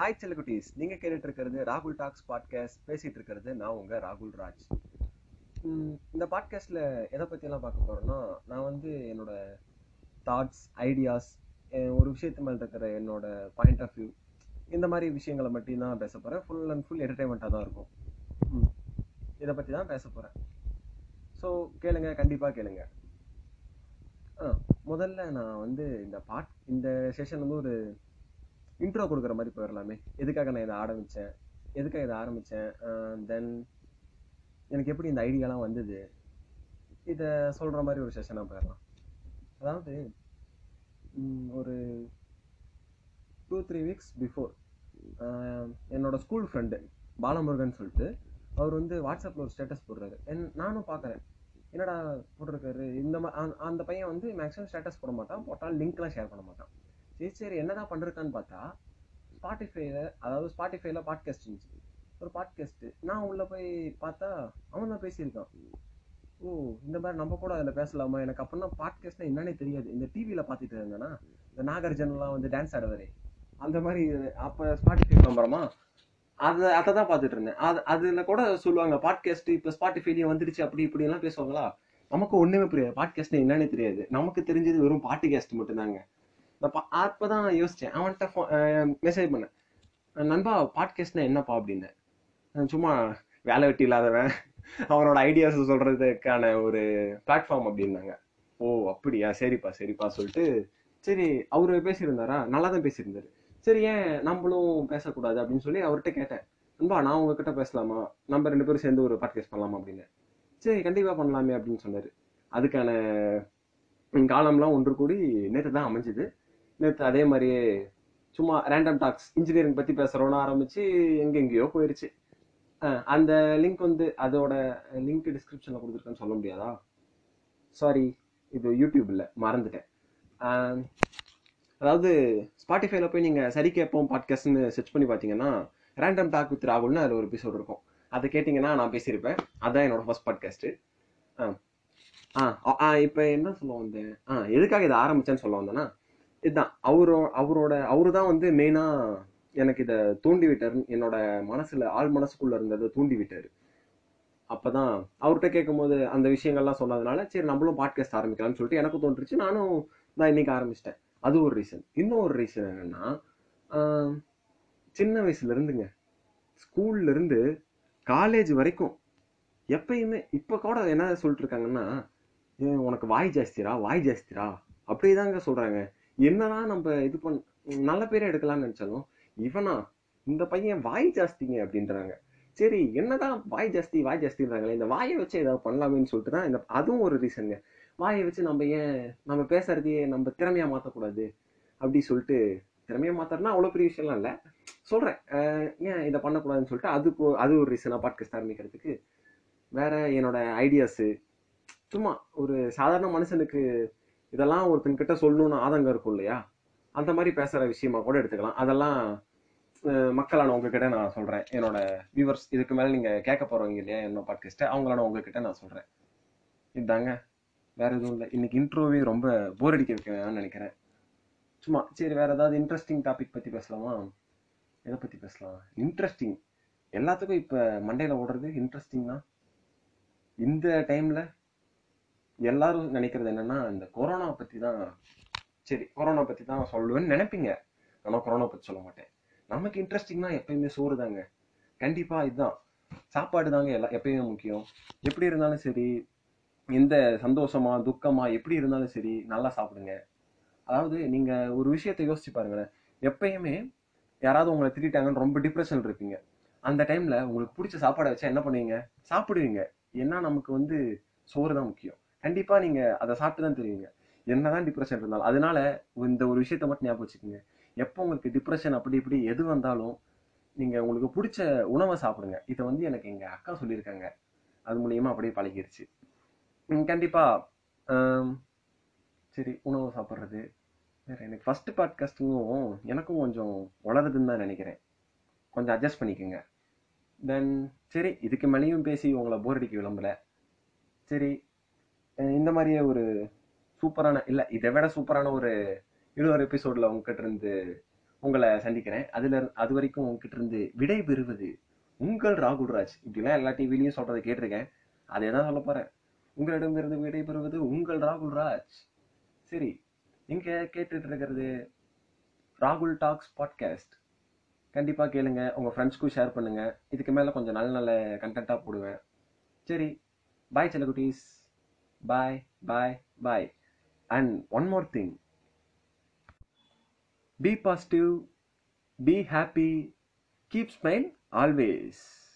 Hi செல்லகுட்டீஸ் நீங்க கேட்டுட்டு இருக்கிறது ராகுல் டாக்ஸ் பாட்காஸ்ட். பேசிட்டு இருக்கிறது நான் உங்க ராகுல் ராஜ். இந்த பாட்காஸ்ட்ல எதை பத்தி எல்லாம் பார்க்க போறோம்னா நான் வந்து என்னோட தாட்ஸ் ஐடியாஸ் ஒரு விஷயத்து மேல இருக்கிற என்னோட பாயிண்ட் ஆஃப் வியூ இந்த மாதிரி விஷயங்களை மட்டும் தான் பேச போறேன். ஃபுல் அண்ட் ஃபுல் என்டர்டைன்மெண்ட்டாக தான் இருக்கும். இதை பத்தி தான் பேச போறேன். ஸோ கேளுங்க கண்டிப்பா கேளுங்க. முதல்ல நான் வந்து இந்த பாட் இந்த செஷன் வந்து ஒரு இன்ட்ரோ கொடுக்குற மாதிரி போயிடலாமே எதுக்காக நான் இதை ஆரம்பித்தேன் எதுக்காக இதை ஆரம்பித்தேன் தென் எனக்கு எப்படி இந்த ஐடியாலாம் வந்தது? இதை சொல்கிற மாதிரி ஒரு செஷனாக போயிடலாம் அதாவது ஒரு டூ த்ரீ வீக்ஸ் பிஃபோர் என்னோடய ஸ்கூல் ஃப்ரெண்டு பாலமுருகன் சொல்லிட்டு அவர் வந்து வாட்ஸ்அப்பில் ஒரு ஸ்டேட்டஸ் போடுறாரு. என் நானும் பார்க்குறேன் என்னடா போட்டிருக்காரு? இந்த மா அந்த- அந்த பையன் வந்து மேக்ஸிமம் ஸ்டேட்டஸ் போட மாட்டான். போட்டால் லிங்க்லாம் ஷேர் பண்ண மாட்டான். சரி சரி என்னதான் பண்ணிருக்கான்னு பார்த்தா ஸ்பாட்டிஃபைல அதாவது ஸ்பாட்டிஃபைல பாட்காஸ்ட் இருந்துச்சு. ஒரு பாட்காஸ்ட் நான் உள்ள போய் பார்த்தா அவன் தான் பேசியிருக்கான். ஓ இந்த மாதிரி நம்ம கூட அதில் பேசலாமா? எனக்கு அப்படின்னா பாட்காஸ்ட்னா என்னன்னே தெரியாது. இந்த டிவியில் பார்த்துட்டு இருந்தேன்னா இந்த நாகார்ஜுனலாம் வந்து டான்ஸ் ஆடுவாரே. அந்த மாதிரி அப்போ ஸ்பாட்டிஃபை விளம்பரமா அதை அதை தான் பார்த்துட்டு இருந்தேன். அது அதில் கூட சொல்லுவாங்க பாட்காஸ்ட் இப்போ ஸ்பாட்டிஃபைலையும் வந்துடுச்சு அப்படி இப்படிலாம் பேசுவாங்களா? நமக்கு ஒன்றுமே புரியாது. பாட்காஸ்ட் என்னன்னே தெரியாது. நமக்கு தெரிஞ்சது வெறும் பாட்காஸ்ட் மட்டும்தாங்க. இந்த பா அப்பதான் யோசிச்சேன். அவன்கிட்ட மெசேஜ் பண்ணேன். நண்பா பாட்காஸ்ட்னா என்னப்பா அப்படின்னு. சும்மா வேலை வெட்டி இல்லாதவன். அவனோட ஐடியாஸ் சொல்றதுக்கான ஒரு பிளாட்ஃபார்ம் அப்படின்னாங்க. ஓ அப்படியா? சரிப்பா சரிப்பா சொல்லிட்டு சரி அவரு பேசியிருந்தாரா? நல்லா தான் பேசியிருந்தாரு. சரி ஏன் நம்மளும் பேசக்கூடாது அப்படின்னு சொல்லி அவர்கிட்ட கேட்டேன். நண்பா நான் உங்ககிட்ட பேசலாமா? நம்ம ரெண்டு பேரும் சேர்ந்து ஒரு பாட்காஸ்ட் பண்ணலாமா அப்படின்னு. சரி கண்டிப்பாக பண்ணலாமே அப்படின்னு சொன்னார். அதுக்கான காலம்லாம் ஒன்று கூடி நேற்று தான் அமைஞ்சுது. நேற்று அதே மாதிரியே சும்மா ரேண்டம் டாக்ஸ் இன்ஜினியரிங் பற்றி பேசுகிறோன்னு ஆரம்பித்து எங்கெங்கேயோ போயிடுச்சு அந்த லிங்க் வந்து அதோட லிங்க் டிஸ்கிரிப்ஷனில் கொடுத்துருக்கேன்னு சொல்ல முடியாதா? சாரி இது யூடியூப் இல்ல மறந்துட்டேன். அதாவது ஸ்பாட்டிஃபைல போய் நீங்கள் சரி கேட்போம் பாட்காஸ்ட்னு செர்ச் பண்ணி பார்த்தீங்கன்னா ரேண்டம் டாக் வித் ராகுல்னு அதில் ஒரு எபிசோடு இருக்கும். அதை கேட்டிங்கன்னா நான் பேசியிருப்பேன். அதுதான் என்னோட ஃபர்ஸ்ட் பாட்காஸ்ட்டு ஆ ஆ, ஆ இப்போ என்ன சொல்ல வந்தேன்? ஆ எதுக்காக இதை ஆரம்பிச்சேன்னு சொல்ல வந்தேன்னா இதுதான். அவரோ அவரோட அவரு தான் வந்து மெயினாக எனக்கு இதை தூண்டி விட்டாரு என்னோட மனசில் ஆள் மனசுக்குள்ளே இருந்ததை தூண்டி அப்போ தான் அவர்கிட்ட கேட்கும்போது அந்த விஷயங்கள்லாம் சொன்னதுனால சரி நம்மளும் பாட்காஸ்ட் ஆரம்பிக்கலாம்னு சொல்லிட்டு எனக்கு தோன்றுச்சு. நானும் நான் இன்னைக்கு ஆரம்பிச்சிட்டேன். அது ஒரு ரீசன் இன்னும் ஒரு ரீசன் என்னன்னா சின்ன வயசுலேருந்துங்க ஸ்கூல்லேருந்து ஸ்கூல்ல இருந்து காலேஜ் வரைக்கும் எப்பயுமே இப்போ கூட என்ன சொல்லிட்டு இருக்காங்கன்னா உனக்கு வாய் ஜாஸ்திரா வாய் ஜாஸ்திரா அப்படிதாங்க சொல்கிறாங்க என்னடா நம்ம இது பண் நல்ல பேரை எடுக்கலாம்னு நினச்சாலும் இவனா இந்த பையன் வாய் ஜாஸ்திங்க அப்படின்றாங்க. சரி என்னதான் வாய் ஜாஸ்தி வாய் ஜாஸ்தின்றாங்களே இந்த வாயை வச்சு ஏதாவது பண்ணலாமேன்னு சொல்லிட்டு தான் இந்த அதுவும் ஒரு ரீசனுங்க. வாயை வச்சு நம்ம ஏன் நம்ம பேசுறதையே நம்ம திறமையா மாற்றக்கூடாது அப்படி சொல்லிட்டு திறமையா மாத்தறனா அவ்வளோ பெரிய விஷயம்லாம் இல்லை. சொல்கிறேன் ஏன் இதை பண்ணக்கூடாதுன்னு சொல்லிட்டு அதுக்கு அது ஒரு ரீசனாக பாட்காஸ்ட் ஆரம்பிக்கிறதுக்கு. வேற என்னோட ஐடியாஸு சும்மா ஒரு சாதாரண மனுஷனுக்கு இதெல்லாம் ஒருத்தன்கிட்ட சொல்லணும்னு ஆதங்கம் இருக்கும் இல்லையா? அந்த மாதிரி பேசுகிற விஷயமா கூட எடுத்துக்கலாம். அதெல்லாம் மக்களான உங்ககிட்ட நான் சொல்கிறேன் என்னோட வியூவர்ஸ் இதுக்கு மேலே நீங்கள் கேட்க போகிறவங்க இல்லையா என்னோட பாட்காஸ்ட்டை அவங்களான உங்ககிட்ட நான் சொல்கிறேன் இதாங்க. வேறு எதுவும் இல்லை. இன்னைக்கு இன்ட்ரோவே ரொம்ப போர் அடிக்க வைக்கணும்னு நினைக்கிறேன். சும்மா சரி வேறு ஏதாவது இன்ட்ரெஸ்டிங் டாபிக் பற்றி பேசலாமா? எதை பற்றி பேசலாம்? இன்ட்ரெஸ்டிங் எல்லாத்துக்கும் இப்போ மண்டையில் ஓடுறது இன்ட்ரெஸ்டிங் தான் இந்த டைமில் எல்லாரும் நினைக்கிறது என்னன்னா இந்த கொரோனா பத்தி தான் சரி கொரோனா பத்தி தான் சொல்லுவேன்னு நினைப்பீங்க. ஆனால் கொரோனா பத்தி சொல்ல மாட்டேன். நமக்கு இன்ட்ரெஸ்டிங்னா எப்பயுமே சோறு தாங்க. கண்டிப்பா இதுதான் சாப்பாடு தாங்க எல்லாம் எப்பயுமே முக்கியம். எப்படி இருந்தாலும் சரி எந்த சந்தோஷமா துக்கமா எப்படி இருந்தாலும் சரி நல்லா சாப்பிடுங்க. அதாவது நீங்க ஒரு விஷயத்தை யோசிச்சு பாருங்களேன். எப்பயுமே யாராவது உங்களை திட்டாங்கன்னு ரொம்ப டிப்ரெஷன் இருப்பீங்க. அந்த டைம்ல உங்களுக்கு பிடிச்ச சாப்பாடை வச்சா என்ன பண்ணுவீங்க? சாப்பிடுவீங்க. ஏன்னா நமக்கு வந்து சோறு தான் முக்கியம். கண்டிப்பா நீங்க அதை சாப்பிட்டு தான் தெரியுங்க. என்னதான் டிப்ரெஷன் இருந்தாலும் அதனால இந்த ஒரு விஷயத்த மட்டும் ஞாபகம் வச்சுக்கோங்க. எப்போ உங்களுக்கு டிப்ரெஷன் அப்படி இப்படி எது வந்தாலும் நீங்க உங்களுக்கு பிடிச்ச உணவை சாப்பிடுங்க. இதை வந்து எனக்கு எங்க அக்கா சொல்லியிருக்காங்க. அது மூலியமா அப்படியே பழகிருச்சு. கண்டிப்பா சரி உணவு சாப்பிட்றது. வேற எனக்கு ஃபர்ஸ்ட் பாட்காஸ்ட்டுங்கும் எனக்கும் கொஞ்சம் வளருதுன்னு தான் நினைக்கிறேன். கொஞ்சம் அட்ஜஸ்ட் பண்ணிக்கோங்க. தென் சரி இதுக்கு மேலேயும் பேசி உங்களை போர் அடிக்க விளம்பல. சரி இந்த மாதிரியே ஒரு சூப்பரான இல்லை இதை விட சூப்பரான ஒரு இன்னொரு எபிசோட்ல உங்ககிட்ட இருந்து உங்களை சந்திக்கிறேன். அதுல அது வரைக்கும் உங்ககிட்ட இருந்து விடை பெறுவது உங்கள் ராகுல்ராஜ். இப்படிலாம் எல்லா டிவிலையும் சொல்றதை கேட்டிருக்கேன். அதே தான் சொல்ல போறேன். உங்களிடமிருந்து விடை பெறுவது உங்கள் ராகுல்ராஜ். சரி நீங்க கேட்டுட்டு இருக்கிறது ராகுல் டாக்ஸ் பாட்காஸ்ட். கண்டிப்பா கேளுங்க உங்க ஃப்ரெண்ட்ஸ்க்கும் ஷேர் பண்ணுங்க. இதுக்கு மேல கொஞ்சம் நல்ல நல்ல கண்டென்ட்டா போடுவேன். சரி பாய் செல்லகுட்டீஸ் bye, bye, bye. And one more thing be positive, be happy, keep smiling always.